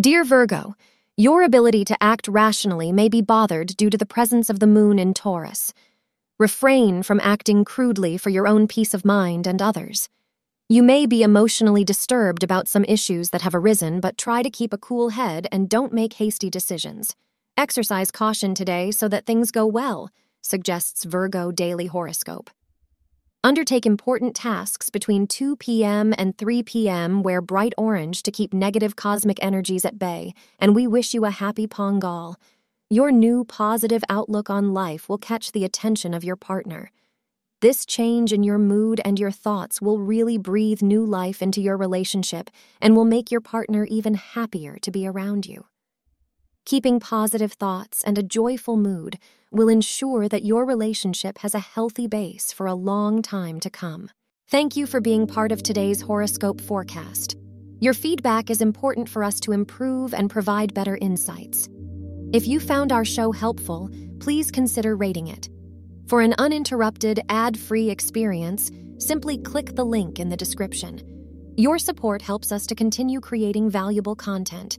Dear Virgo, your ability to act rationally may be bothered due to the presence of the moon in Taurus. Refrain from acting crudely for your own peace of mind and others. You may be emotionally disturbed about some issues that have arisen, but try to keep a cool head and don't make hasty decisions. Exercise caution today so that things go well, suggests Virgo Daily Horoscope. Undertake important tasks between 2 p.m. and 3 p.m. Wear bright orange to keep negative cosmic energies at bay, and we wish you a happy Pongal. Your new positive outlook on life will catch the attention of your partner. This change in your mood and your thoughts will really breathe new life into your relationship and will make your partner even happier to be around you. Keeping positive thoughts and a joyful mood will ensure that your relationship has a healthy base for a long time to come. Thank you for being part of today's horoscope forecast. Your feedback is important for us to improve and provide better insights. If you found our show helpful, please consider rating it. For an uninterrupted, ad free experience, simply click the link in the description. Your support helps us to continue creating valuable content